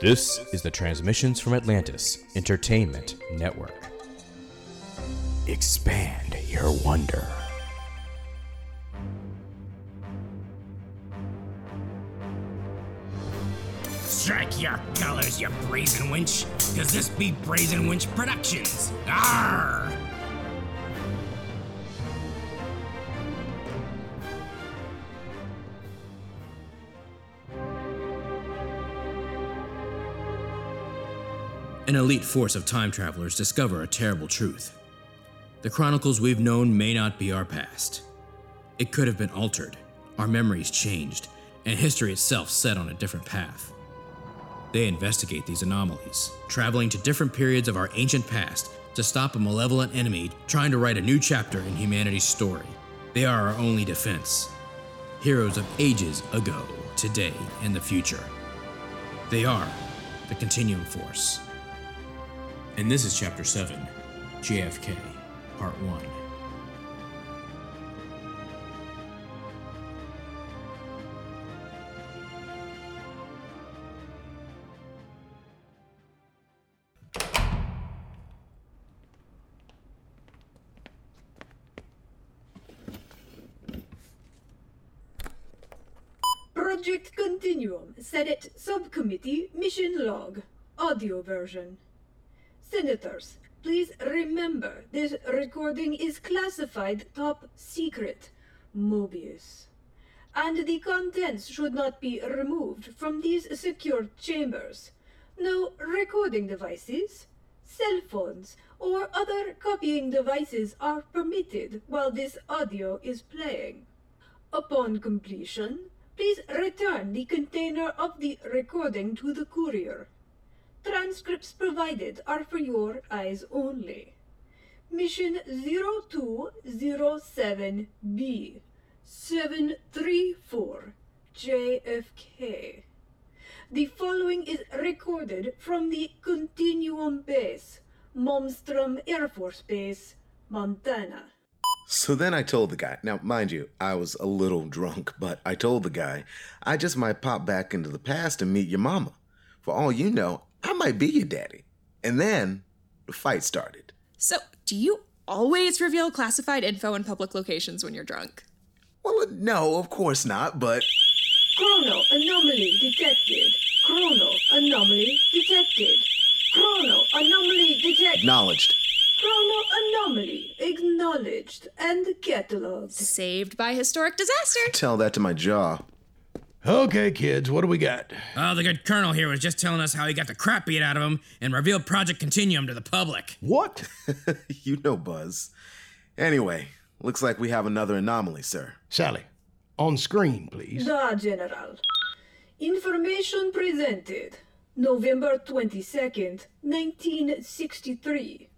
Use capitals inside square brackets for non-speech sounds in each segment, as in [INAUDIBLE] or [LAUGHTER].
This is the Transmissions from Atlantis Entertainment Network. Expand your wonder. Strike your colors, you brazen winch, cause this be Brazen Winch Productions. Arr! An elite force of time travelers discover a terrible truth. The chronicles we've known may not be our past. It could have been altered, our memories changed, and history itself set on a different path. They investigate these anomalies, traveling to different periods of our ancient past to stop a malevolent enemy trying to write a new chapter in humanity's story. They are our only defense. Heroes of ages ago, today, and the future. They are the Continuum Force. And this is Chapter 7 JFK, Part 1. Project Continuum, Senate Subcommittee, Mission Log, Audio Version. Senators, please remember this recording is classified top secret, Mobius. And the contents should not be removed from these secure chambers. No recording devices, cell phones, or other copying devices are permitted while this audio is playing. Upon completion, please return the container of the recording to the courier. Transcripts provided are for your eyes only. Mission 0207B 734 JFK. The following is recorded from the Continuum Base, Malmstrom Air Force Base, Montana. So then I told the guy, now mind you, I was a little drunk, but I told the guy, I just might pop back into the past and meet your mama. For all you know, I might be your daddy. And then the fight started. So, do you always reveal classified info in public locations when you're drunk? Well, uh, no, of course not, but Chrono anomaly detected. Chrono anomaly detected. Chrono anomaly detected. acknowledged. Chrono anomaly acknowledged and cataloged. Saved by historic disaster. Tell that to my jaw. Okay, kids, what do we got? Oh, the good colonel here was just telling us how he got the crap beat out of him and revealed Project Continuum to the public. What? [LAUGHS] you know, Buzz. Anyway, looks like we have another anomaly, sir. Sally, on screen, please. Da, General. Information presented. November 22nd, 1963.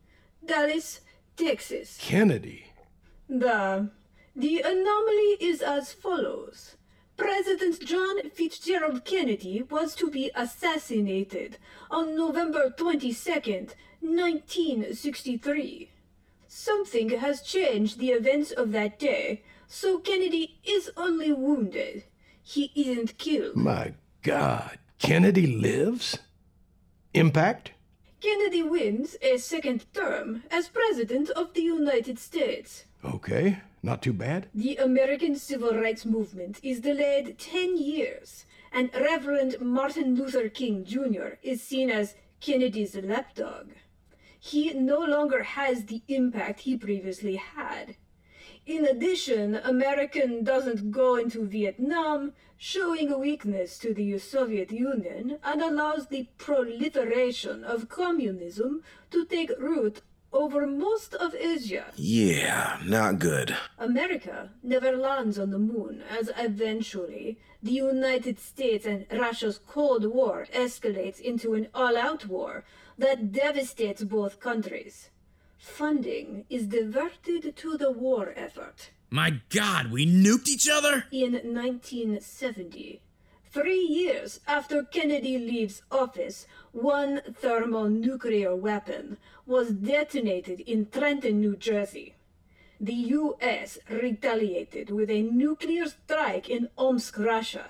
Dallas, Texas. Kennedy. The, the anomaly is as follows. President John Fitzgerald Kennedy was to be assassinated on November 22nd, 1963. Something has changed the events of that day, so Kennedy is only wounded. He isn't killed. My God, Kennedy lives? Impact? Kennedy wins a second term as President of the United States. Okay, not too bad. The American Civil Rights Movement is delayed 10 years, and Reverend Martin Luther King Jr. is seen as Kennedy's lapdog. He no longer has the impact he previously had. In addition, American doesn't go into Vietnam, showing a weakness to the Soviet Union and allows the proliferation of communism to take root over most of Asia. Yeah, not good. America never lands on the moon, as eventually the United States and Russia's Cold War escalates into an all out war that devastates both countries. Funding is diverted to the war effort. My god, we nuked each other? In 1970, three years after Kennedy leaves office, one thermonuclear weapon was detonated in Trenton, New Jersey. The U.S. retaliated with a nuclear strike in Omsk, Russia.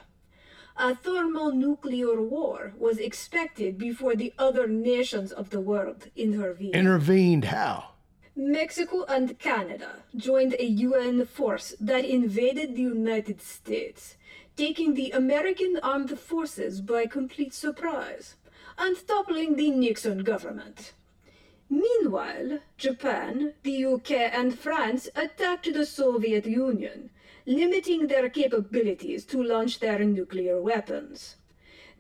A thermonuclear war was expected before the other nations of the world intervened. Intervened how? Mexico and Canada joined a UN force that invaded the United States, taking the American armed forces by complete surprise and toppling the Nixon government. Meanwhile, Japan, the UK, and France attacked the Soviet Union, limiting their capabilities to launch their nuclear weapons.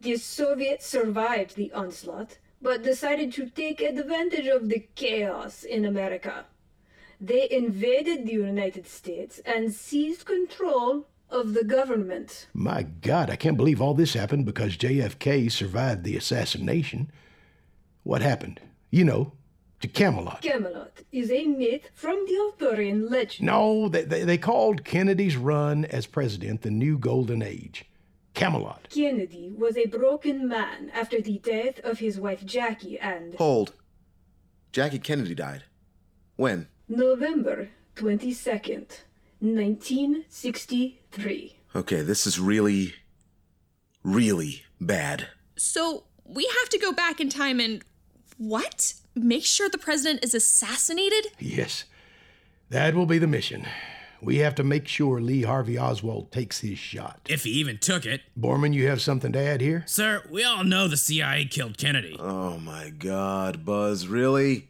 The Soviets survived the onslaught, but decided to take advantage of the chaos in America. They invaded the United States and seized control of the government. My God, I can't believe all this happened because JFK survived the assassination. What happened? You know, to Camelot. Camelot is a myth from the Arthurian legend. No, they, they, they called Kennedy's run as president the New Golden Age. Camelot. Kennedy was a broken man after the death of his wife Jackie and Hold. Jackie Kennedy died. When? November 22nd, 1963. Okay, this is really, really bad. So we have to go back in time and what? Make sure the president is assassinated? Yes, that will be the mission. We have to make sure Lee Harvey Oswald takes his shot. If he even took it. Borman, you have something to add here? Sir, we all know the CIA killed Kennedy. Oh my god, Buzz, really?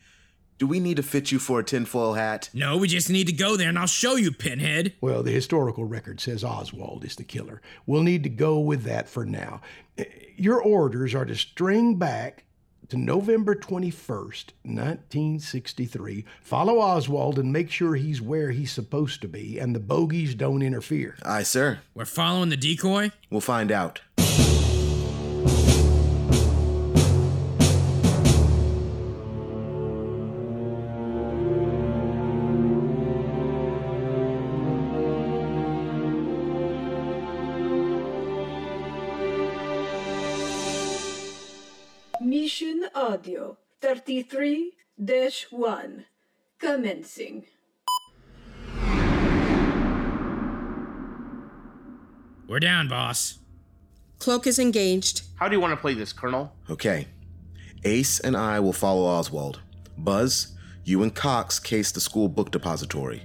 Do we need to fit you for a tinfoil hat? No, we just need to go there and I'll show you, Pinhead. Well, the historical record says Oswald is the killer. We'll need to go with that for now. Eh, Your orders are to string back to November 21st, 1963, follow Oswald and make sure he's where he's supposed to be and the bogies don't interfere. Aye, sir. We're following the decoy? We'll find out. Audio 33 1. Commencing. We're down, boss. Cloak is engaged. How do you want to play this, Colonel? Okay. Ace and I will follow Oswald. Buzz, you and Cox case the school book depository.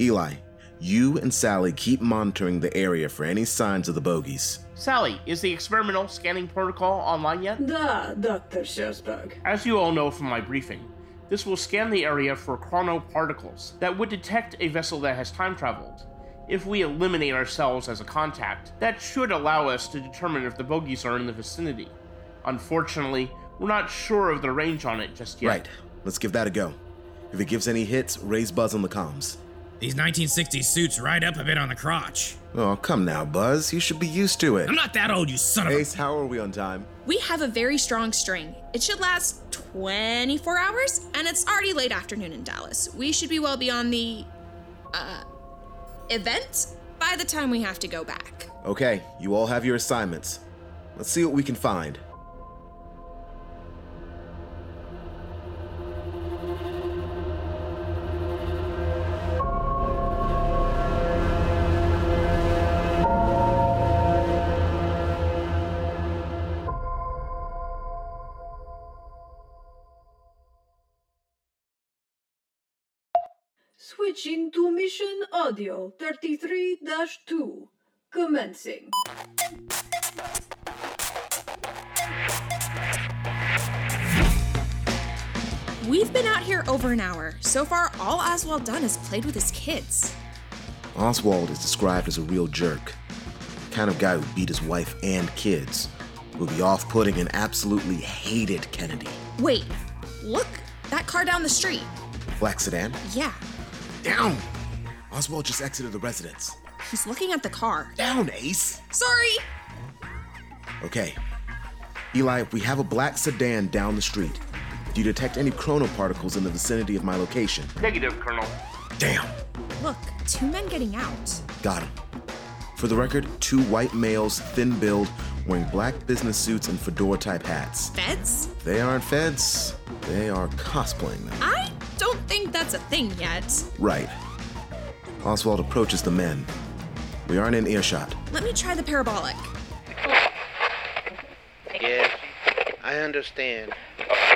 Eli, you and Sally keep monitoring the area for any signs of the bogies. Sally, is the experimental scanning protocol online yet? Da, Dr. Shersberg. As you all know from my briefing, this will scan the area for chronoparticles that would detect a vessel that has time traveled. If we eliminate ourselves as a contact, that should allow us to determine if the bogies are in the vicinity. Unfortunately, we're not sure of the range on it just yet. Right. Let's give that a go. If it gives any hits, raise Buzz on the comms. These 1960s suits ride up a bit on the crotch. Oh, come now, Buzz. You should be used to it. I'm not that old, you son of a. Ace, how are we on time? We have a very strong string. It should last 24 hours, and it's already late afternoon in Dallas. We should be well beyond the, uh, event by the time we have to go back. Okay, you all have your assignments. Let's see what we can find. Switching to Mission Audio 33 2. Commencing. We've been out here over an hour. So far, all Oswald done is played with his kids. Oswald is described as a real jerk. The kind of guy who beat his wife and kids. Who be off putting and absolutely hated Kennedy. Wait, look, that car down the street. Black sedan? Yeah, Down! Oswald just exited the residence. he's looking at the car. Down, Ace! Sorry! Okay. Eli, we have a black sedan down the street, do you detect any chronoparticles in the vicinity of my location? Negative, Colonel. Damn! Look, two men getting out. Got him. For the record, two white males, thin build, wearing black business suits and fedora type hats. Feds? They aren't feds, they are cosplaying them. I don't think that's a thing yet. Right. Oswald approaches the men. We aren't in earshot. Let me try the parabolic. Yes, I understand.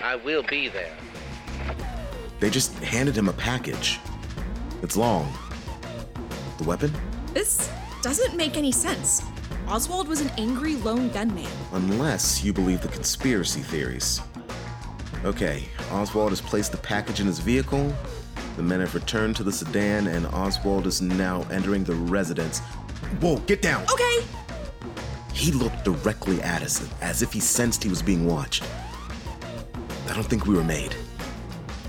I will be there. They just handed him a package. It's long. The weapon? This doesn't make any sense. Oswald was an angry lone gunman. Unless you believe the conspiracy theories. Okay, Oswald has placed the package in his vehicle. The men have returned to the sedan, and Oswald is now entering the residence. Whoa, get down! Okay, He looked directly at us as if he sensed he was being watched. I don't think we were made.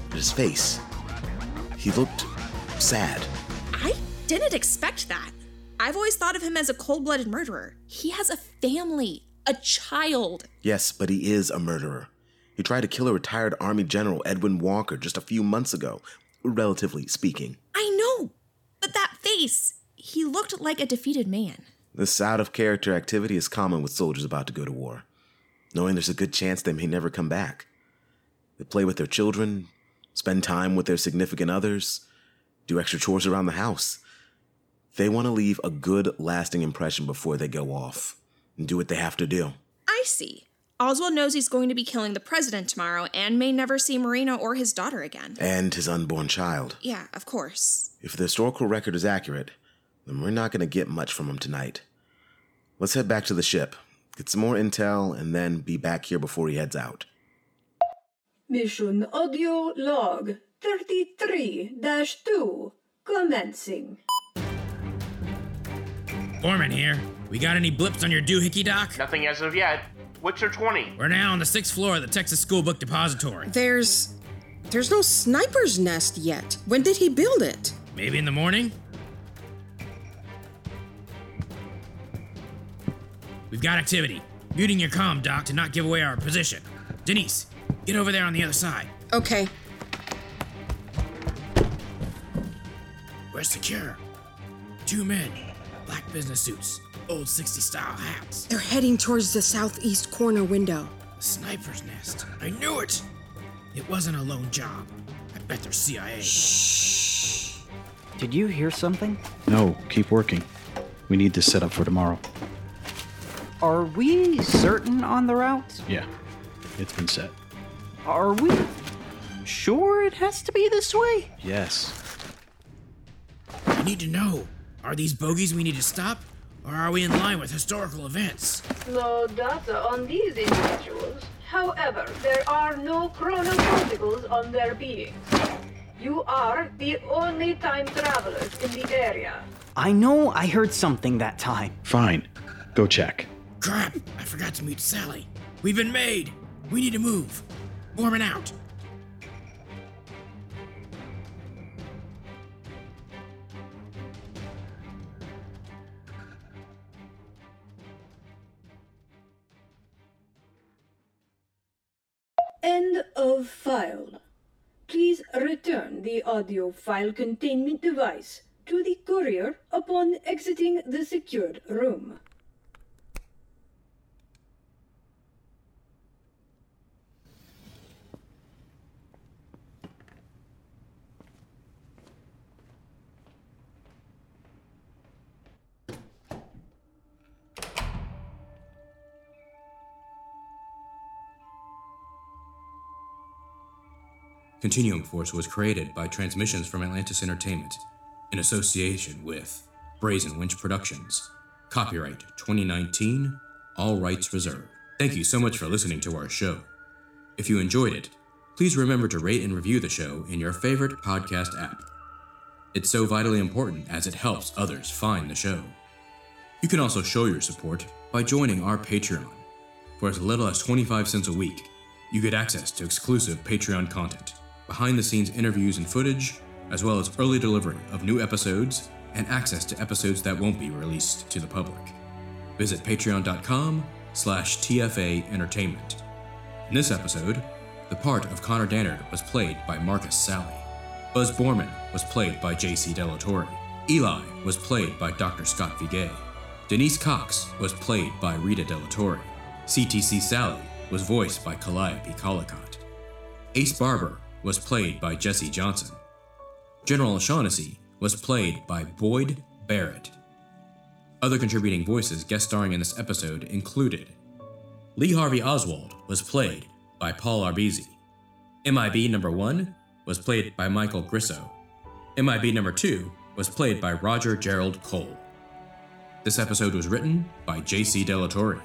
But his face, he looked sad. I didn't expect that. I've always thought of him as a cold blooded murderer. He has a family, a child. Yes, but he is a murderer. He tried to kill a retired Army General Edwin Walker just a few months ago, relatively speaking. I know, but that face, he looked like a defeated man. This out of character activity is common with soldiers about to go to war, knowing there's a good chance they may never come back. They play with their children, spend time with their significant others, do extra chores around the house. They want to leave a good, lasting impression before they go off and do what they have to do. I see. Oswald knows he's going to be killing the president tomorrow and may never see Marina or his daughter again. And his unborn child. Yeah, of course. If the historical record is accurate, then we're not going to get much from him tonight. Let's head back to the ship, get some more intel, and then be back here before he heads out. Mission audio log 33 2 commencing. Borman here. We got any blips on your doohickey doc? Nothing as of yet. What's your 20? We're now on the sixth floor of the Texas School Book Depository. There's. There's no sniper's nest yet. When did he build it? Maybe in the morning? We've got activity. Muting your comm, Doc, to not give away our position. Denise, get over there on the other side. Okay. We're secure. Two men, black business suits, old 60 style hats. They're heading towards the southeast corner window. A sniper's nest. I knew it! It wasn't a lone job. I bet they're CIA. Shh. Did you hear something? No, keep working. We need this set up for tomorrow. Are we certain on the route? Yeah, it's been set. Are we sure it has to be this way? Yes. I need to know are these bogies we need to stop, or are we in line with historical events? No data on these individuals. However, there are no chronoparticles on their beings. You are the only time travelers in the area. I know I heard something that time. Fine. Go check. Crap! I forgot to meet Sally. We've been made. We need to move. Borman out. End of file. Please return the audio file containment device to the courier upon exiting the secured room. Continuum Force was created by Transmissions from Atlantis Entertainment in association with Brazen Winch Productions. Copyright 2019, all rights reserved. Thank you so much for listening to our show. If you enjoyed it, please remember to rate and review the show in your favorite podcast app. It's so vitally important as it helps others find the show. You can also show your support by joining our Patreon. For as little as 25 cents a week, you get access to exclusive Patreon content, behind the scenes interviews and footage, as well as early delivery of new episodes and access to episodes that won't be released to the public. Visit patreon.com slash TFA Entertainment. In this episode, the part of Connor Dannard was played by Marcus Sally. Buzz Borman was played by JC Delatorre. Eli was played by Dr. Scott Vigay. Denise Cox was played by Rita Delatorre. CTC Sally was voiced by Calliope Collicott. Ace Barber was played by Jesse Johnson. General O'Shaughnessy was played by Boyd Barrett. Other contributing voices guest starring in this episode included Lee Harvey Oswald was played by Paul Arbisi. MIB number 1 was played by Michael Grisso. MIB number 2 was played by Roger Gerald Cole. This episode was written by JC Delatorre.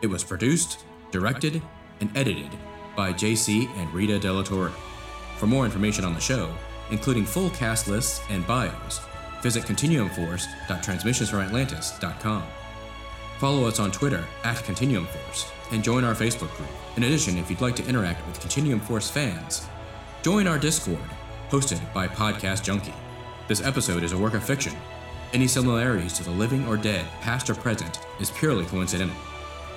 It was produced, directed, and edited by JC and Rita Delatorre. For more information on the show, including full cast lists and bios, visit continuumforce.transmissionsfromatlantis.com. Follow us on Twitter at Continuum Force and join our Facebook group. In addition, if you'd like to interact with Continuum Force fans, join our Discord, hosted by Podcast Junkie. This episode is a work of fiction. Any similarities to the living or dead, past or present, is purely coincidental.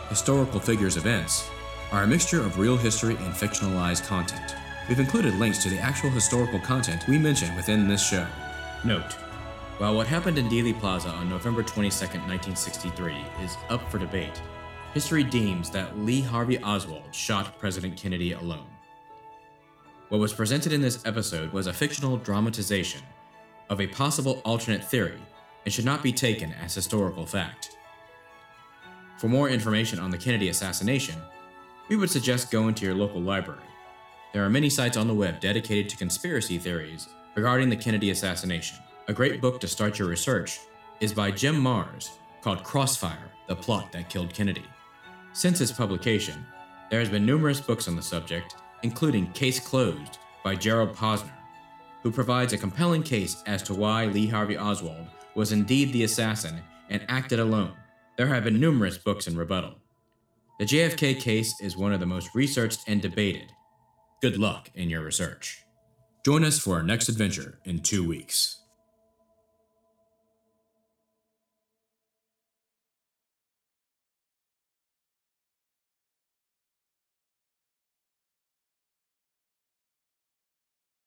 Historical figures events are a mixture of real history and fictionalized content. We've included links to the actual historical content we mention within this show. Note While what happened in Dealey Plaza on November 22, 1963 is up for debate, history deems that Lee Harvey Oswald shot President Kennedy alone. What was presented in this episode was a fictional dramatization of a possible alternate theory and should not be taken as historical fact. For more information on the Kennedy assassination, we would suggest going to your local library. There are many sites on the web dedicated to conspiracy theories regarding the Kennedy assassination. A great book to start your research is by Jim Marrs called Crossfire The Plot That Killed Kennedy. Since its publication, there has been numerous books on the subject, including Case Closed by Gerald Posner, who provides a compelling case as to why Lee Harvey Oswald was indeed the assassin and acted alone. There have been numerous books in rebuttal. The JFK case is one of the most researched and debated. Good luck in your research. Join us for our next adventure in two weeks.